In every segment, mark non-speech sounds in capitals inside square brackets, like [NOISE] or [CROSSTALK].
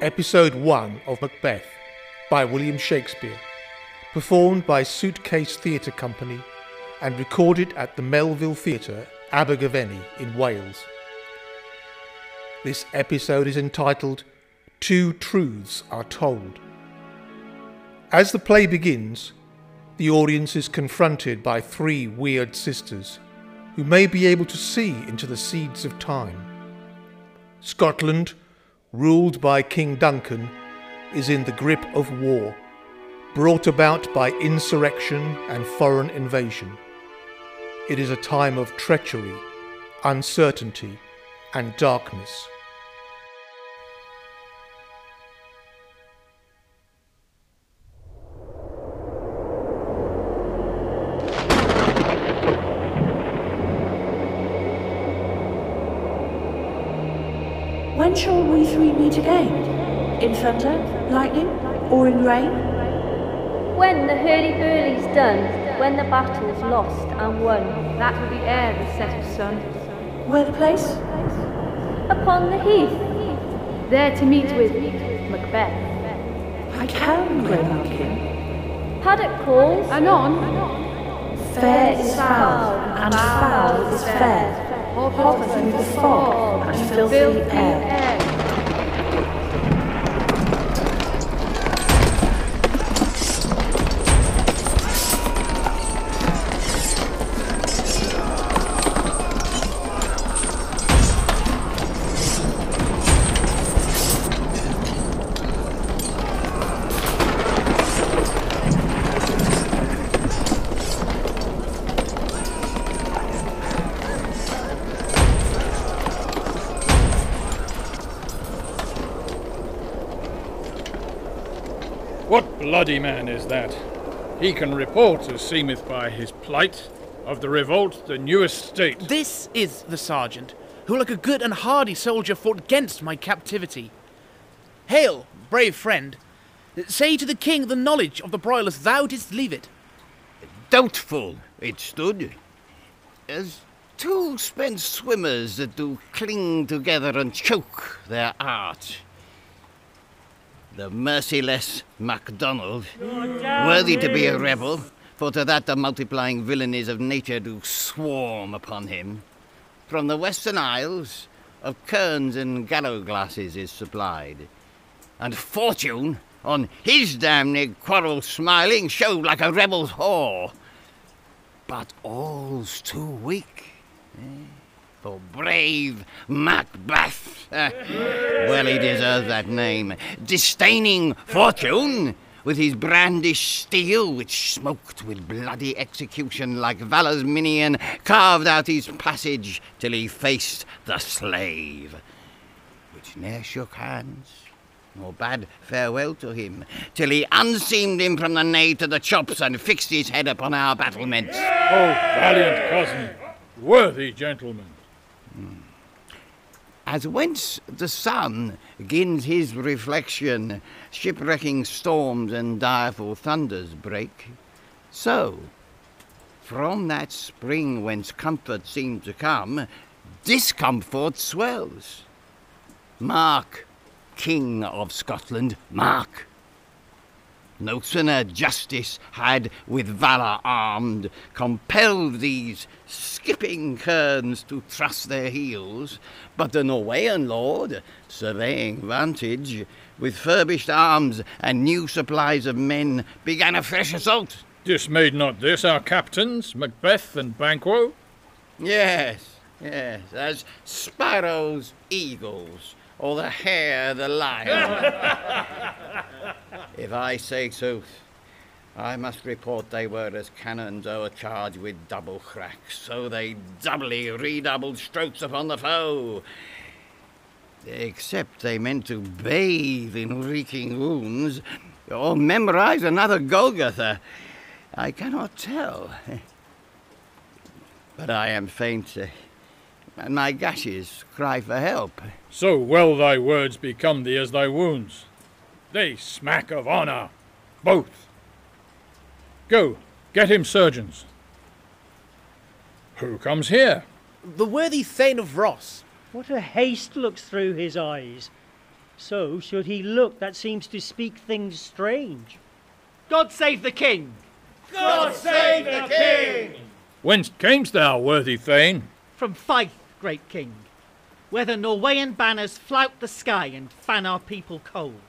Episode 1 of Macbeth by William Shakespeare, performed by Suitcase Theatre Company and recorded at the Melville Theatre, Abergavenny in Wales. This episode is entitled Two Truths Are Told. As the play begins, the audience is confronted by three weird sisters who may be able to see into the seeds of time. Scotland, ruled by King Duncan, is in the grip of war, brought about by insurrection and foreign invasion. It is a time of treachery, uncertainty, and darkness. When shall we three meet again? In thunder, lightning, or in rain? When the hurly-burly's done, when the battle's lost and won, That will be ere the set of sun. Where the place? upon the heath, There to meet with Macbeth. I can, Grey Malkin. paddock calls, Anon, Fair is foul, and foul is fair. Hover through the fog and filthy air. What bloody man is that? He can report, as seemeth by his plight, of the revolt the newest state. This is the sergeant, who, like a good and hardy soldier, fought against my captivity. Hail, brave friend! Say to the king the knowledge of the broilers thou didst leave it. Doubtful it stood, as two spent swimmers that do cling together and choke their art. The merciless Macdonwald, worthy to be a rebel, for to that the multiplying villainies of nature do swarm upon him. From the western isles, of kerns and gallow glasses is supplied. And fortune, on his damned quarrel smiling, showed like a rebel's whore. But all's too weak eh, for brave Macbeth. [LAUGHS] Well, he deserves that name. Disdaining fortune, with his brandished steel, which smoked with bloody execution like valor's minion, carved out his passage till he faced the slave, which ne'er shook hands nor bade farewell to him, till he unseamed him from the knee to the chops and fixed his head upon our battlements. Oh, valiant cousin, worthy gentleman. As whence the sun gins his reflection, shipwrecking storms and direful thunders break, so, from that spring whence comfort seemed to come, discomfort swells. Mark, King of Scotland, mark! No sooner justice had with valour armed compelled these skipping kerns to thrust their heels, but the Norwegian lord, surveying vantage, with furbished arms and new supplies of men, began a fresh assault. Dismayed not this our captains, Macbeth and Banquo? Yes, yes, as sparrows eagles, or the hare the lion. [LAUGHS] if I say sooth, I must report they were as cannons o'ercharged with double cracks, so they doubly redoubled strokes upon the foe. Except they meant to bathe in reeking wounds, or memorize another Golgotha. I cannot tell. [LAUGHS] But I am faint, and my gashes cry for help. So well thy words become thee as thy wounds. They smack of honour, both. Go, get him surgeons. Who comes here? The worthy Thane of Ross. What a haste looks through his eyes. So should he look that seems to speak things strange. God save the king! God save the king! Whence camest thou, worthy Thane? From Fife, great king, where the Norwegian banners flout the sky and fan our people cold.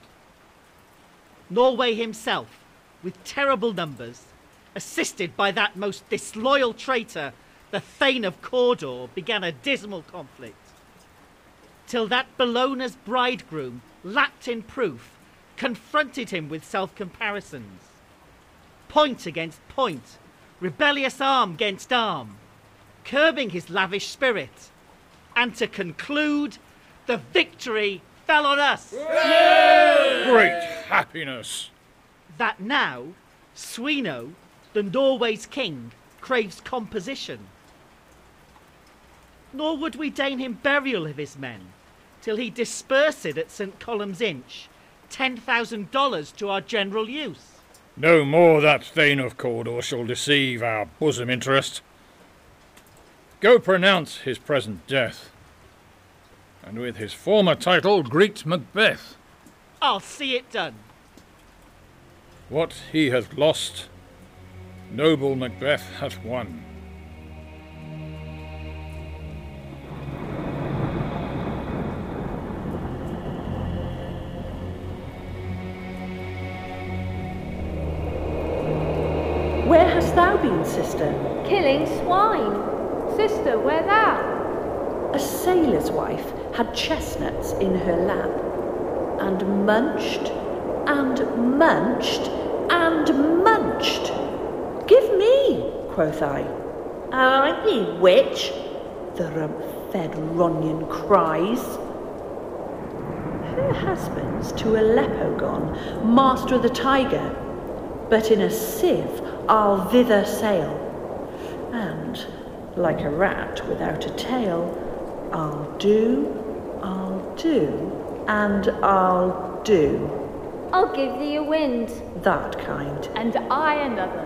Norway himself, with terrible numbers, assisted by that most disloyal traitor, the Thane of Cawdor, began a dismal conflict. Till that Bellona's bridegroom, lapped in proof, confronted him with self comparisons. Point against point, rebellious arm against arm, curbing his lavish spirit. And to conclude, the victory fell on us. Great happiness! That now, Sweno, the Norway's king, craves composition. Nor would we deign him burial of his men, till he dispersed at St. Colme's Inch ten thousand dollars to our general use. No more that Thane of Cawdor shall deceive our bosom interest. Go pronounce his present death, and with his former title greet Macbeth. I'll see it done. What he hath lost, noble Macbeth hath won. Where hast thou been, sister? Killing swine. Sister, where thou? A sailor's wife had chestnuts in her lap, and munched, and munched, and munched. Give me, quoth I. Are ye witch? The rump-fed Ronion cries. Her husband's to Aleppo gone, master of the tiger, but in a sieve I'll thither sail, and, like a rat without a tail, I'll do, I'll do, and I'll do. I'll give thee a wind. That kind. And I another.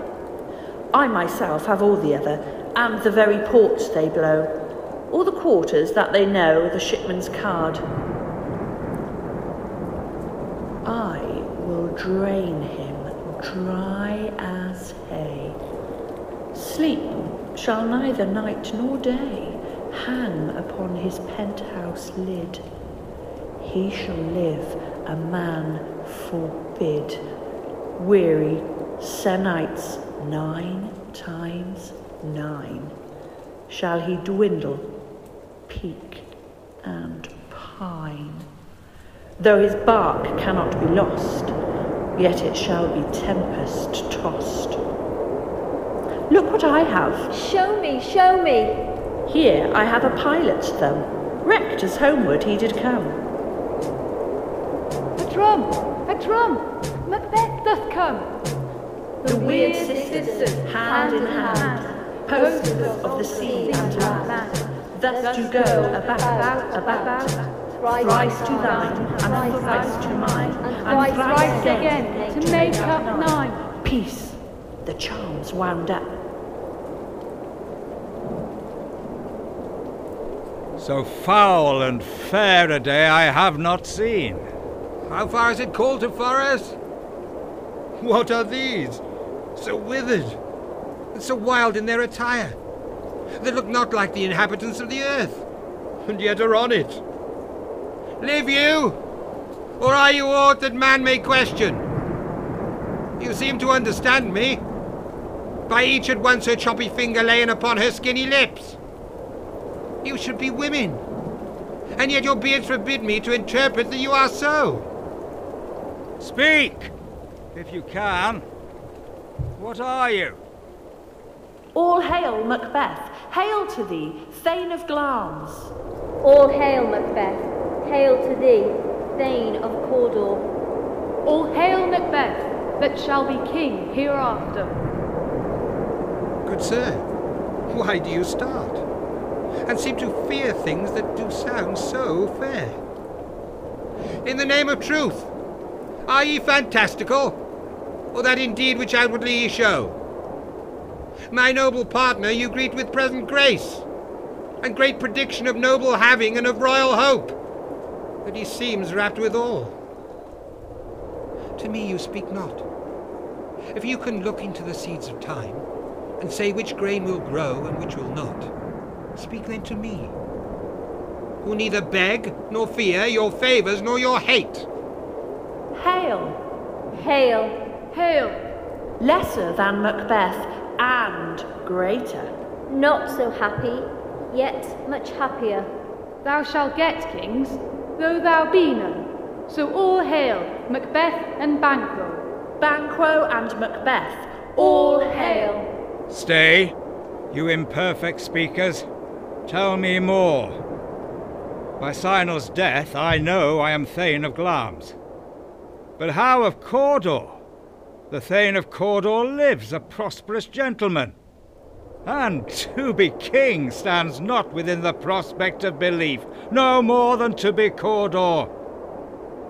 I myself have all the other, and the very ports they blow, all the quarters that they know the shipman's card. I will drain him dry as hay. Sleep shall neither night nor day hang upon his penthouse lid. He shall live a man forbid, weary se'nights nine times nine. Shall he dwindle, peak, and pine? Though his bark cannot be lost, yet it shall be tempest tossed. Look what I have. Show me, show me. Here I have a pilot's thumb, wrecked as homeward he did come. A drum! A drum! Macbeth doth come! The weird sisters, hand in hand, posters of the sea and land, thus do go about, about, thrice to thine, and thrice to mine, and thrice again, to make up nine. Peace, the charms wound up. So foul and fair a day I have not seen. How far is it called to Forres? What are these? So withered, and so wild in their attire. They look not like the inhabitants of the earth, and yet are on it. Live you? Or are you aught that man may question? You seem to understand me. By each at once her choppy finger laying upon her skinny lips. You should be women. And yet your beards forbid me to interpret that you are so. Speak, if you can. What are you? All hail, Macbeth! Hail to thee, Thane of Glamis! All hail, Macbeth. Hail to thee, Thane of Cawdor. All hail Macbeth, that shall be king hereafter. Good sir, why do you start? And seem to fear things that do sound so fair? In the name of truth, are ye fantastical? Or that indeed which outwardly ye show? My noble partner you greet with present grace, and great prediction of noble having and of royal hope. that he seems wrapped withal. To me you speak not. If you can look into the seeds of time, and say which grain will grow and which will not, speak then to me, who neither beg nor fear your favours nor your hate. Hail, Hail, Hail, lesser than Macbeth and greater. not so happy, yet much happier. thou shalt get kings, though thou be none. So all hail, Macbeth and Banquo. Banquo and Macbeth, All hail. Stay, you imperfect speakers. Tell me more. By Sinel's death, I know I am Thane of Glamis. But how of Cawdor? The Thane of Cawdor lives, a prosperous gentleman. And to be king stands not within the prospect of belief, no more than to be Cawdor.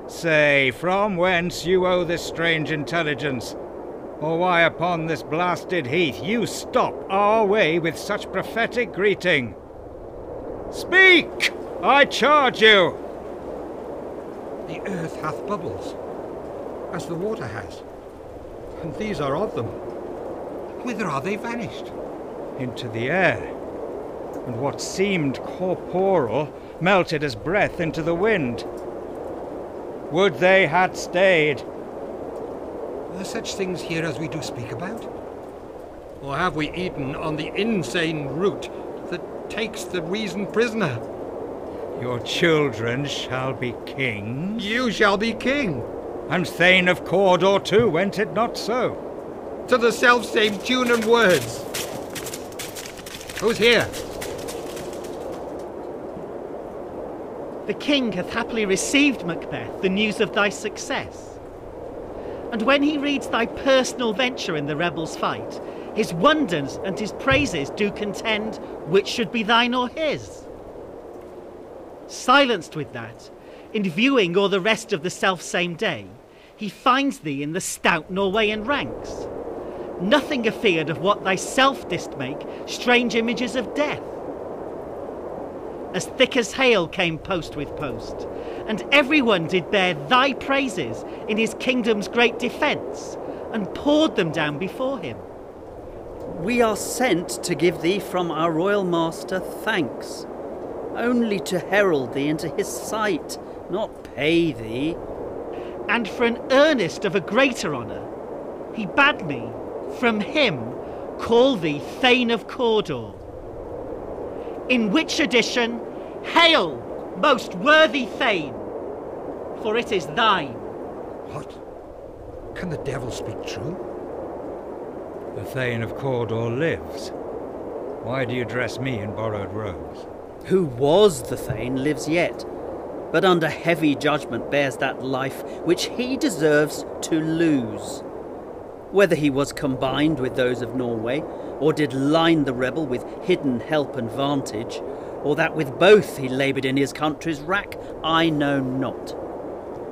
Say, from whence you owe this strange intelligence, or why upon this blasted heath you stop our way with such prophetic greeting. Speak, I charge you! The earth hath bubbles, as the water has, and these are of them. Whither are they vanished? Into the air, and what seemed corporal melted as breath into the wind. Would they had stayed! Are such things here as we do speak about? Or have we eaten on the insane root that takes the reason prisoner? Your children shall be kings. You shall be king. And Thane of Cawdor too, went it not so? To the self-same tune and words. Who's here? The king hath happily received, Macbeth, the news of thy success. And when he reads thy personal venture in the rebels' fight, his wonders and his praises do contend which should be thine or his. Silenced with that, in viewing o'er the rest of the self-same day, he finds thee in the stout Norweyan ranks. Nothing afeard of what thyself didst make strange images of death. As thick as hail came post with post, and everyone did bear thy praises in his kingdom's great defence, and poured them down before him. We are sent to give thee from our royal master thanks, only to herald thee into his sight, not pay thee. And for an earnest of a greater honour, he bade me, from him, call thee Thane of Cawdor. In which addition, hail, most worthy Thane, for it is thine. What? Can the devil speak true? The Thane of Cawdor lives. Why do you dress me in borrowed robes? Who was the Thane lives yet, but under heavy judgment bears that life which he deserves to lose. Whether he was combined with those of Norway, or did line the rebel with hidden help and vantage, or that with both he laboured in his country's rack, I know not.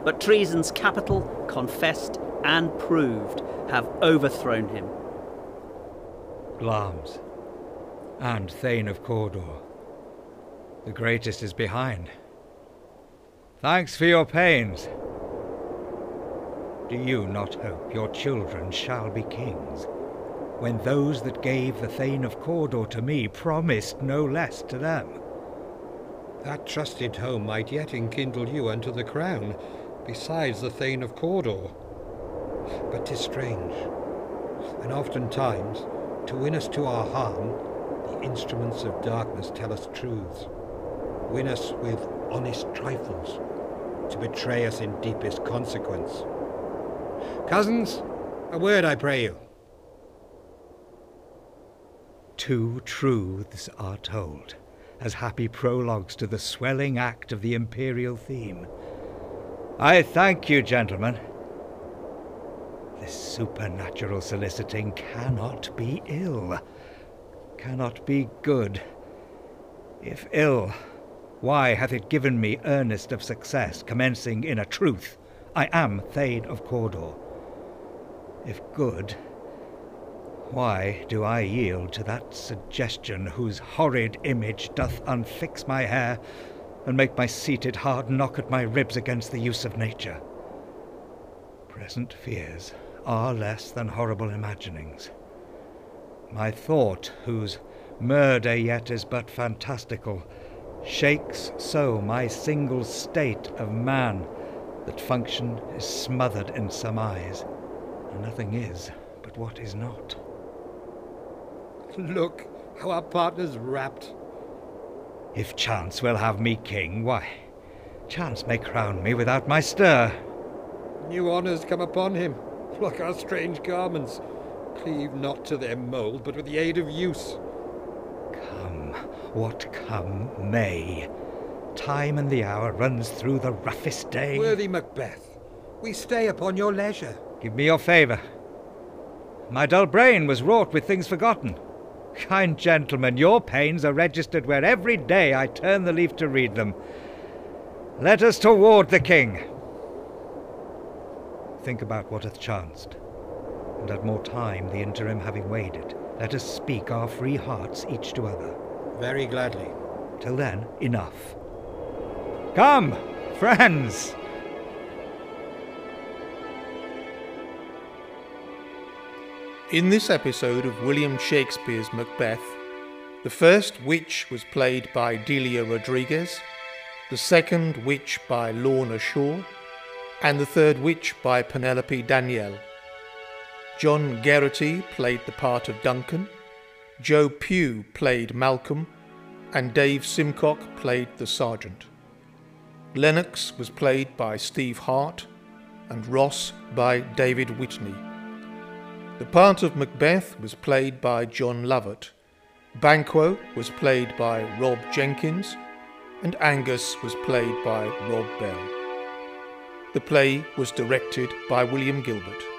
But treason's capital, confessed and proved, have overthrown him. Glamis and Thane of Cawdor. The greatest is behind. Thanks for your pains. Do you not hope your children shall be kings, when those that gave the Thane of Cawdor to me promised no less to them? That trusted home might yet enkindle you unto the crown, besides the Thane of Cawdor. But 'tis strange, and oftentimes, to win us to our harm, the instruments of darkness tell us truths, win us with honest trifles, to betray us in deepest consequence. Cousins, a word I pray you. Two truths are told, as happy prologues to the swelling act of the imperial theme. I thank you, gentlemen. This supernatural soliciting cannot be ill, cannot be good. If ill, why hath it given me earnest of success, commencing in a truth? I am Thane of Cawdor. If good, why do I yield to that suggestion whose horrid image doth unfix my hair and make my seated heart knock at my ribs against the use of nature. Present fears are less than horrible imaginings. My thought, whose murder yet is but fantastical, shakes so my single state of man that function is smothered in some eyes, and nothing is but what is not. [LAUGHS] Look how our partner's wrapped. If chance will have me king, why, chance may crown me without my stir. New honours come upon him, like our strange garments. Cleave not to their mould, but with the aid of use. Come, what come may. Time and the hour runs through the roughest day. Worthy Macbeth, we stay upon your leisure. Give me your favour. My dull brain was wrought with things forgotten. Kind gentlemen, your pains are registered where every day I turn the leaf to read them. Let us toward the king. Think about what hath chanced, and at more time the interim having waded, let us speak our free hearts each to other. Very gladly. Till then, enough. Come, friends! In this episode of William Shakespeare's Macbeth, the first witch was played by Delia Rodriguez, the second witch by Lorna Shaw, and the third witch by Penelope Danielle. John Geraghty played the part of Duncan, Joe Pugh played Malcolm, and Dave Simcock played the sergeant. Lennox was played by Steve Hart, and Ross by David Whitney. The part of Macbeth was played by John Lovett. Banquo was played by Rob Jenkins, and Angus was played by Rob Bell. The play was directed by William Gilbert.